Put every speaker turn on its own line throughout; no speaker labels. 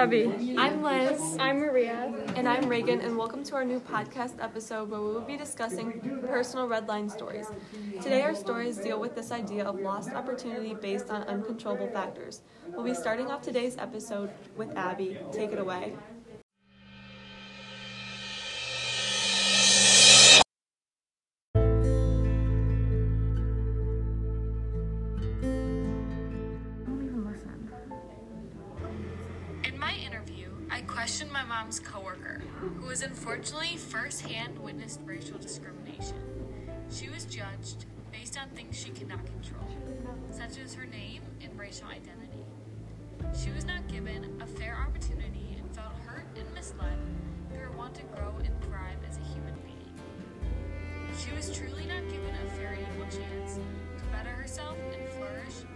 Abby.
I'm Liz.
I'm Maria.
And I'm Reagan, and welcome to our new podcast episode where we will be discussing personal red line stories. Today, our stories deal with this idea of lost opportunity based on uncontrollable factors. We'll be starting off today's episode with Abby. Take it away.
Questioned my mom's coworker, who was unfortunately firsthand witnessed racial discrimination. She was judged based on things she cannot control, such as her name and racial identity. She was not given a fair opportunity and felt hurt and misled through her want to grow and thrive as a human being. She was truly not given a fair equal chance to better herself and flourish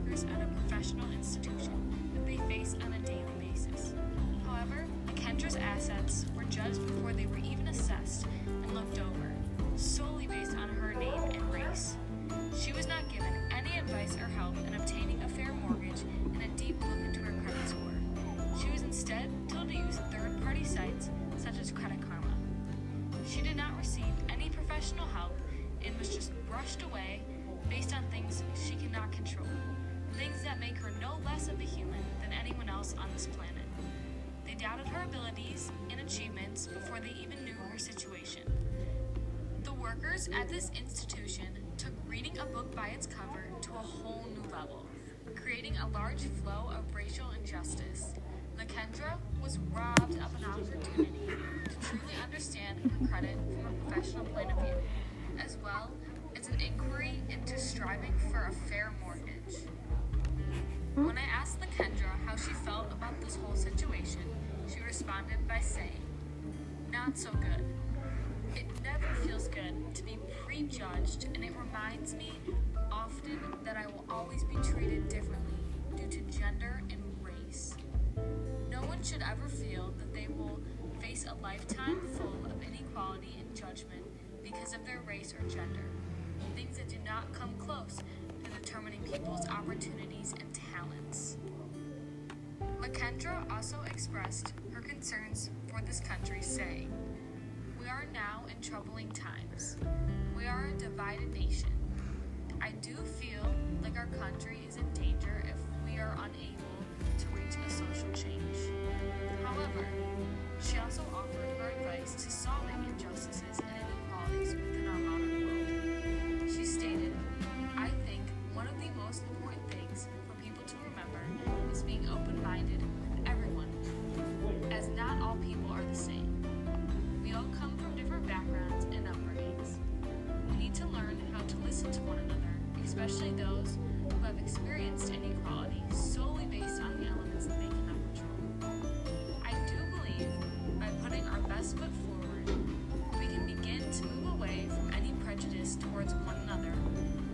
workers at a professional institution that they face on a daily basis. However, Kendra's assets were judged before they were even assessed and looked over, solely based on her name and race. She was not given any advice or help in obtaining a fair mortgage and a deep look into her credit score. She was instead told to use third party sites such as Credit Karma. She did not receive any professional help and was just brushed away based on things she cannot control, things that make her no less of a human than anyone else on this planet. They doubted her abilities and achievements before they even knew her situation. The workers at this institution took reading a book by its cover to a whole new level, creating a large flow of racial injustice. Lakendra was robbed of an opportunity to truly understand her credit from a professional point of view, as well as an inquiry into striving for a fair mortgage. Mm-hmm. When I asked Lakendra how she felt about this whole situation, she responded by saying, Not so good. It never feels good to be prejudged, and it reminds me often that I will always be treated differently due to gender and race. No one should ever feel that they will face a lifetime full of inequality and judgment because of their race or gender, things that do not come close determining people's opportunities and talents. Lakendra also expressed her concerns for this country, saying, We are now in troubling times. We are a divided nation. I do feel like our country is in danger if we are unable to reach a social change. However, she also offered her advice to solving injustices and inequalities especially those who have experienced inequality solely based on the elements that they cannot control. I do believe by putting our best foot forward, we can begin to move away from any prejudice towards one another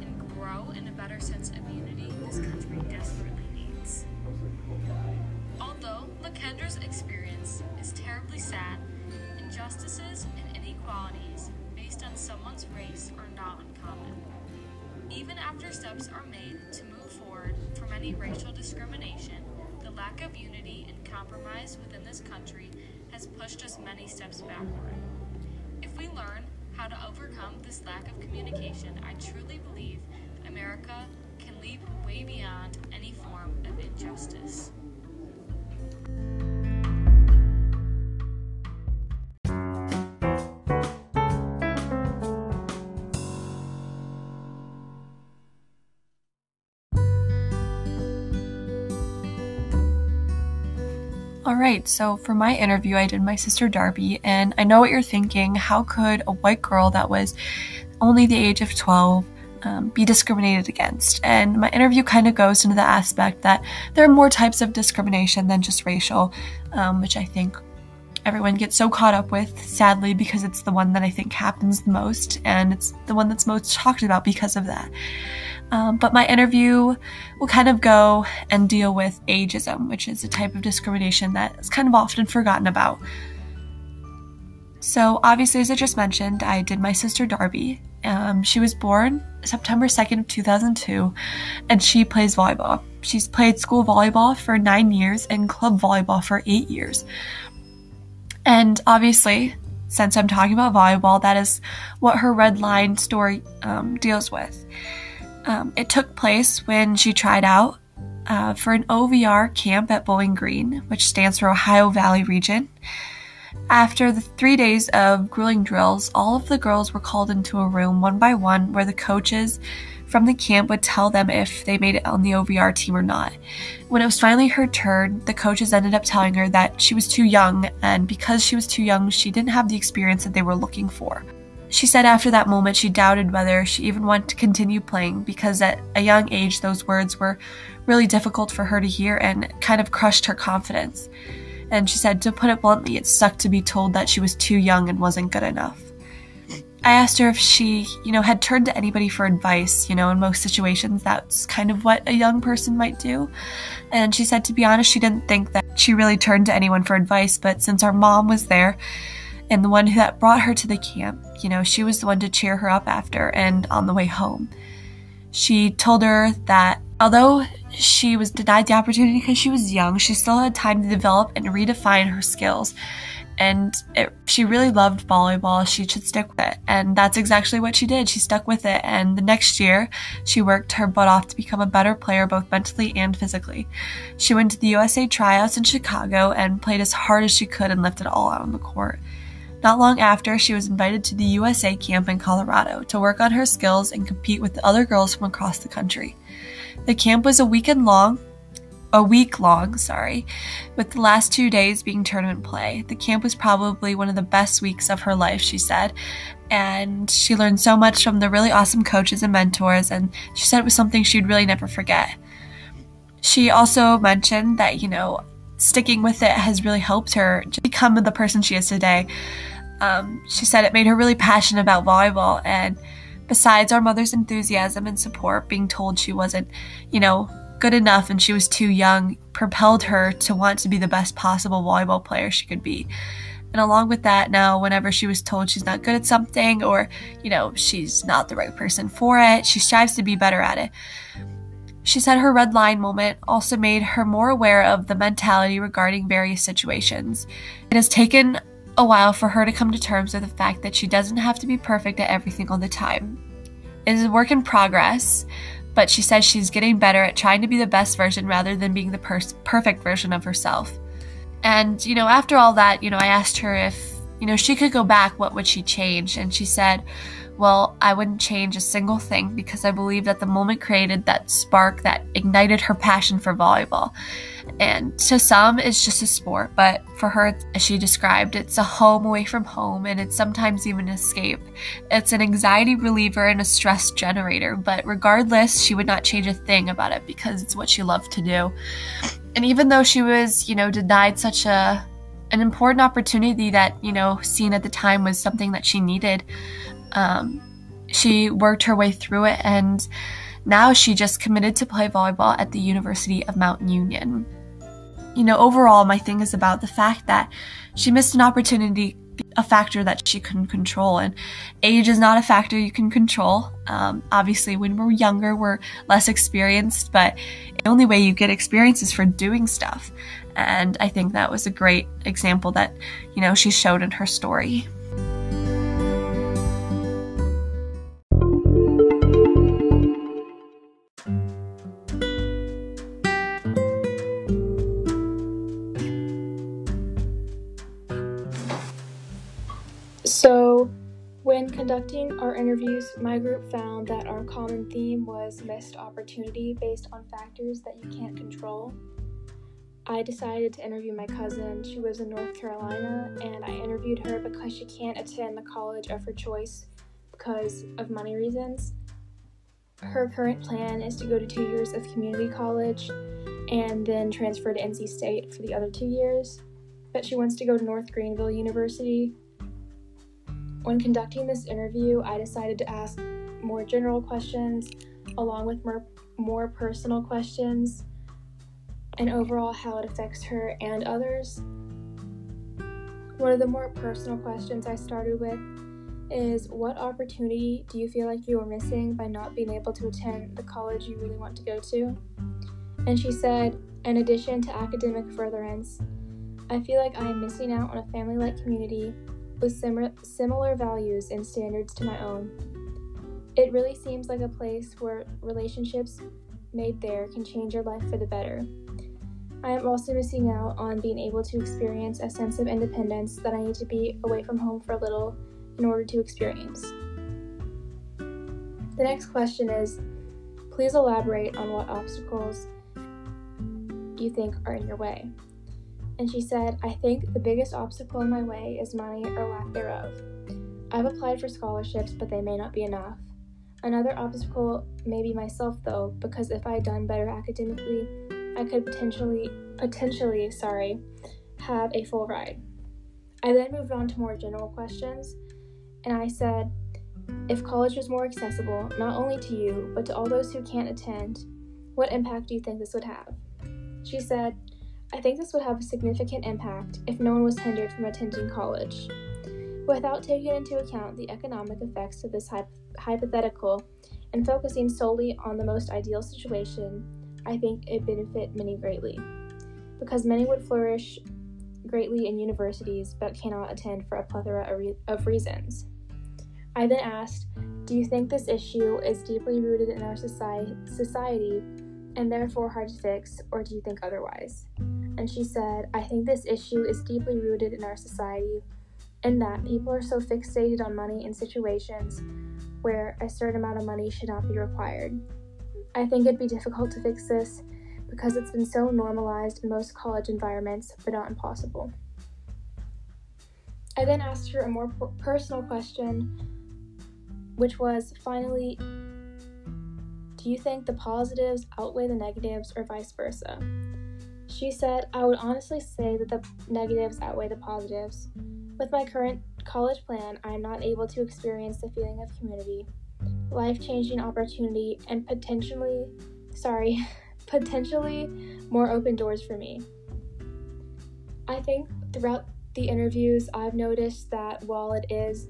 and grow in a better sense of unity this country desperately needs. Although Lakendra's experience is terribly sad, injustices and inequalities based on someone's race are not uncommon. Even after steps are made to move forward from any racial discrimination, the lack of unity and compromise within this country has pushed us many steps backward. If we learn how to overcome this lack of communication, I truly believe America can leap way beyond any form of injustice.
All right, so for my interview, I did my sister Darby, and I know what you're thinking. How could a white girl that was only the age of 12 um, be discriminated against? And my interview kind of goes into the aspect that there are more types of discrimination than just racial, um, which I think everyone gets so caught up with, sadly, because it's the one that I think happens the most, and it's the one that's most talked about because of that. Um, but my interview will kind of go and deal with ageism, which is a type of discrimination that is kind of often forgotten about. So, obviously, as I just mentioned, I did my sister Darby. Um, she was born September 2nd of 2002, and she plays volleyball. She's played school volleyball for nine years and club volleyball for eight years. And obviously, since I'm talking about volleyball, that is what her red line story um, deals with. Um, it took place when she tried out uh, for an OVR camp at Bowling Green, which stands for Ohio Valley Region. After the three days of grueling drills, all of the girls were called into a room one by one where the coaches from the camp would tell them if they made it on the OVR team or not. When it was finally her turn, the coaches ended up telling her that she was too young, and because she was too young, she didn't have the experience that they were looking for. She said after that moment she doubted whether she even wanted to continue playing because at a young age those words were really difficult for her to hear and kind of crushed her confidence. And she said, to put it bluntly, it sucked to be told that she was too young and wasn't good enough. I asked her if she, you know, had turned to anybody for advice. You know, in most situations, that's kind of what a young person might do. And she said, to be honest, she didn't think that she really turned to anyone for advice, but since our mom was there and the one who that brought her to the camp, you know, she was the one to cheer her up after and on the way home. She told her that although she was denied the opportunity because she was young, she still had time to develop and redefine her skills. And it, she really loved volleyball. She should stick with it. And that's exactly what she did. She stuck with it. And the next year, she worked her butt off to become a better player, both mentally and physically. She went to the USA tryouts in Chicago and played as hard as she could and left it all out on the court. Not long after, she was invited to the USA camp in Colorado to work on her skills and compete with the other girls from across the country. The camp was a weekend long, a week long, sorry, with the last two days being tournament play. The camp was probably one of the best weeks of her life, she said, and she learned so much from the really awesome coaches and mentors, and she said it was something she'd really never forget. She also mentioned that, you know, sticking with it has really helped her to become the person she is today. Um, she said it made her really passionate about volleyball and Besides our mother's enthusiasm and support, being told she wasn't, you know, good enough and she was too young propelled her to want to be the best possible volleyball player she could be. And along with that, now, whenever she was told she's not good at something or, you know, she's not the right person for it, she strives to be better at it. She said her red line moment also made her more aware of the mentality regarding various situations. It has taken a while for her to come to terms with the fact that she doesn't have to be perfect at everything all the time. It is a work in progress, but she says she's getting better at trying to be the best version rather than being the per- perfect version of herself. And, you know, after all that, you know, I asked her if, you know, she could go back, what would she change? And she said, well, I wouldn't change a single thing because I believe that the moment created that spark that ignited her passion for volleyball. And to some, it's just a sport, but for her, as she described, it's a home away from home and it's sometimes even an escape. It's an anxiety reliever and a stress generator, but regardless, she would not change a thing about it because it's what she loved to do. And even though she was, you know, denied such a an important opportunity that, you know, seen at the time was something that she needed, um, she worked her way through it and now she just committed to play volleyball at the University of Mount Union. You know, overall, my thing is about the fact that she missed an opportunity, a factor that she couldn't control. And age is not a factor you can control. Um, obviously, when we're younger, we're less experienced, but the only way you get experience is for doing stuff. And I think that was a great example that, you know, she showed in her story.
Interviews, my group found that our common theme was missed opportunity based on factors that you can't control. I decided to interview my cousin. She lives in North Carolina, and I interviewed her because she can't attend the college of her choice because of money reasons. Her current plan is to go to two years of community college and then transfer to NC State for the other two years. but she wants to go to North Greenville University. When conducting this interview, I decided to ask more general questions along with more, more personal questions and overall how it affects her and others. One of the more personal questions I started with is What opportunity do you feel like you are missing by not being able to attend the college you really want to go to? And she said, In addition to academic furtherance, I feel like I am missing out on a family like community with sim- similar values and standards to my own. It really seems like a place where relationships made there can change your life for the better. I am also missing out on being able to experience a sense of independence that I need to be away from home for a little in order to experience. The next question is please elaborate on what obstacles you think are in your way. And she said, I think the biggest obstacle in my way is money or lack thereof. I've applied for scholarships, but they may not be enough. Another obstacle may be myself though, because if I had done better academically, I could potentially potentially, sorry, have a full ride. I then moved on to more general questions, and I said, if college was more accessible, not only to you, but to all those who can't attend, what impact do you think this would have? She said, I think this would have a significant impact if no one was hindered from attending college. Without taking into account the economic effects of this hypothetical and focusing solely on the most ideal situation, I think it benefit many greatly. Because many would flourish greatly in universities but cannot attend for a plethora of reasons. I then asked, Do you think this issue is deeply rooted in our society and therefore hard to fix, or do you think otherwise? And she said, I think this issue is deeply rooted in our society, in that people are so fixated on money in situations where a certain amount of money should not be required. I think it'd be difficult to fix this because it's been so normalized in most college environments, but not impossible. I then asked her a more personal question, which was finally do you think the positives outweigh the negatives or vice versa? She said, I would honestly say that the negatives outweigh the positives. With my current college plan, I am not able to experience the feeling of community, life changing opportunity, and potentially, sorry, potentially more open doors for me. I think throughout the interviews, I've noticed that while it is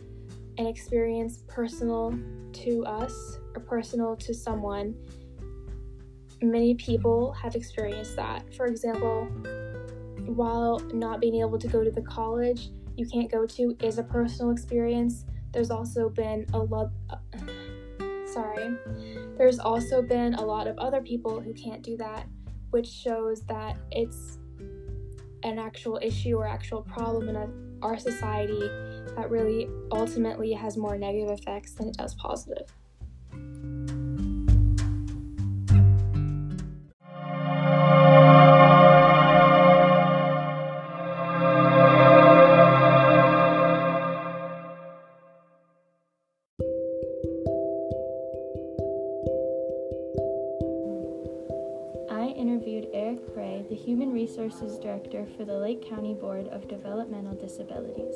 an experience personal to us or personal to someone, many people have experienced that. For example, while not being able to go to the college you can't go to is a personal experience, there's also been a lot. Sorry. There's also been a lot of other people who can't do that, which shows that it's an actual issue or actual problem in a, our society that really ultimately has more negative effects than it does positive.
Developmental Disabilities.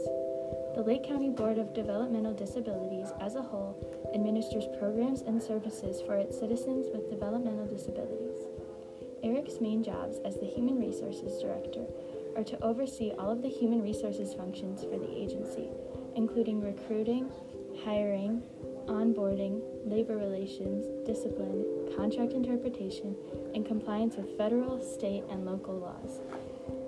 The Lake County Board of Developmental Disabilities as a whole administers programs and services for its citizens with developmental disabilities. Eric's main jobs as the Human Resources Director are to oversee all of the human resources functions for the agency, including recruiting, hiring, onboarding, labor relations, discipline, contract interpretation, and compliance with federal, state, and local laws.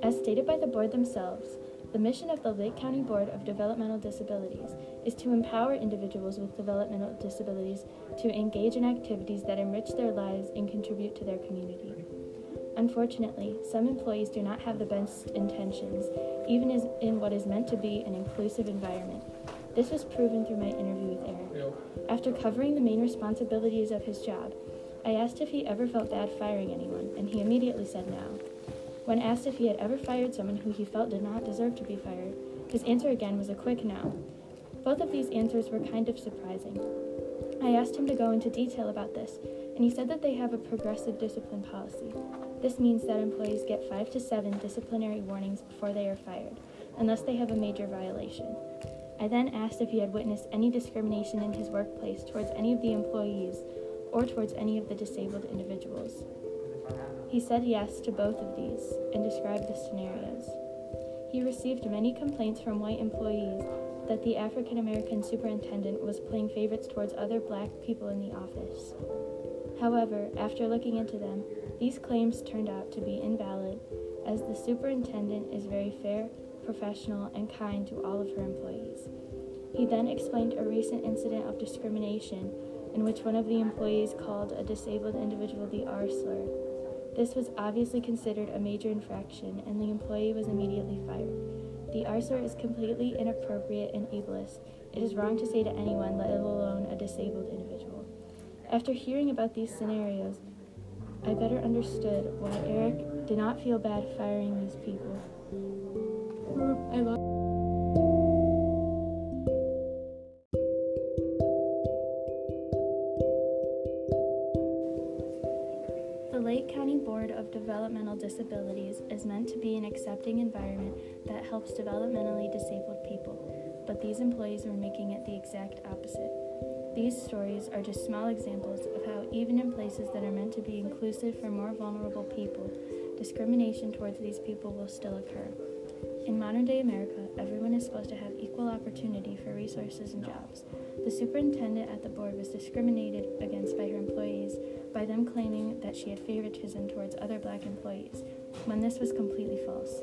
As stated by the board themselves, the mission of the Lake County Board of Developmental Disabilities is to empower individuals with developmental disabilities to engage in activities that enrich their lives and contribute to their community. Unfortunately, some employees do not have the best intentions, even in what is meant to be an inclusive environment. This was proven through my interview with Eric. After covering the main responsibilities of his job, I asked if he ever felt bad firing anyone, and he immediately said no. When asked if he had ever fired someone who he felt did not deserve to be fired, his answer again was a quick no. Both of these answers were kind of surprising. I asked him to go into detail about this, and he said that they have a progressive discipline policy. This means that employees get five to seven disciplinary warnings before they are fired, unless they have a major violation. I then asked if he had witnessed any discrimination in his workplace towards any of the employees or towards any of the disabled individuals. He said yes to both of these and described the scenarios. He received many complaints from white employees that the African American superintendent was playing favorites towards other black people in the office. However, after looking into them, these claims turned out to be invalid as the superintendent is very fair, professional, and kind to all of her employees. He then explained a recent incident of discrimination in which one of the employees called a disabled individual the R slur. This was obviously considered a major infraction, and the employee was immediately fired. The R slur is completely inappropriate and ableist. It is wrong to say to anyone, let alone a disabled individual. After hearing about these scenarios, I better understood why Eric did not feel bad firing these people. I love Disabilities is meant to be an accepting environment that helps developmentally disabled people, but these employees are making it the exact opposite. These stories are just small examples of how, even in places that are meant to be inclusive for more vulnerable people, discrimination towards these people will still occur. In modern day America, everyone is supposed to have equal opportunity for resources and jobs. The superintendent at the board was discriminated against by her employees by them claiming that she had favoritism towards other black employees, when this was completely false.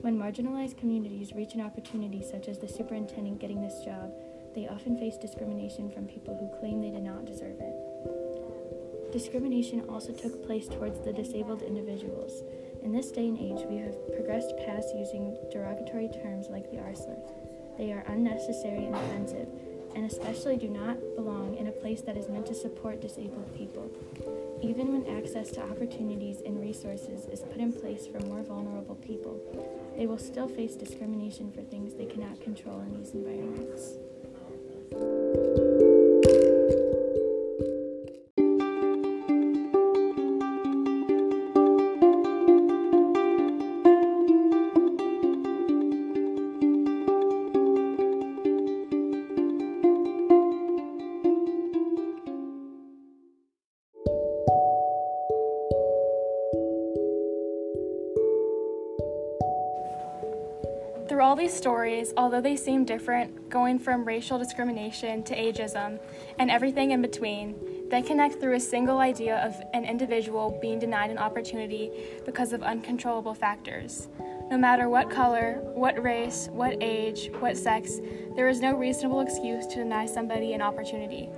When marginalized communities reach an opportunity such as the superintendent getting this job, they often face discrimination from people who claim they did not deserve it. Discrimination also took place towards the disabled individuals. In this day and age, we have progressed past using derogatory terms like the R slur. They are unnecessary and offensive, and especially do not belong in a place that is meant to support disabled people. Even when access to opportunities and resources is put in place for more vulnerable people, they will still face discrimination for things they cannot control in these environments.
Through all these stories, although they seem different, going from racial discrimination to ageism and everything in between, they connect through a single idea of an individual being denied an opportunity because of uncontrollable factors. No matter what color, what race, what age, what sex, there is no reasonable excuse to deny somebody an opportunity.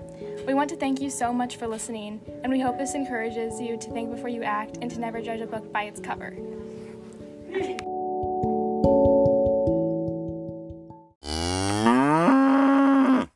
We want to thank you so much for listening, and we hope this encourages you to think before you act and to never judge a book by its cover.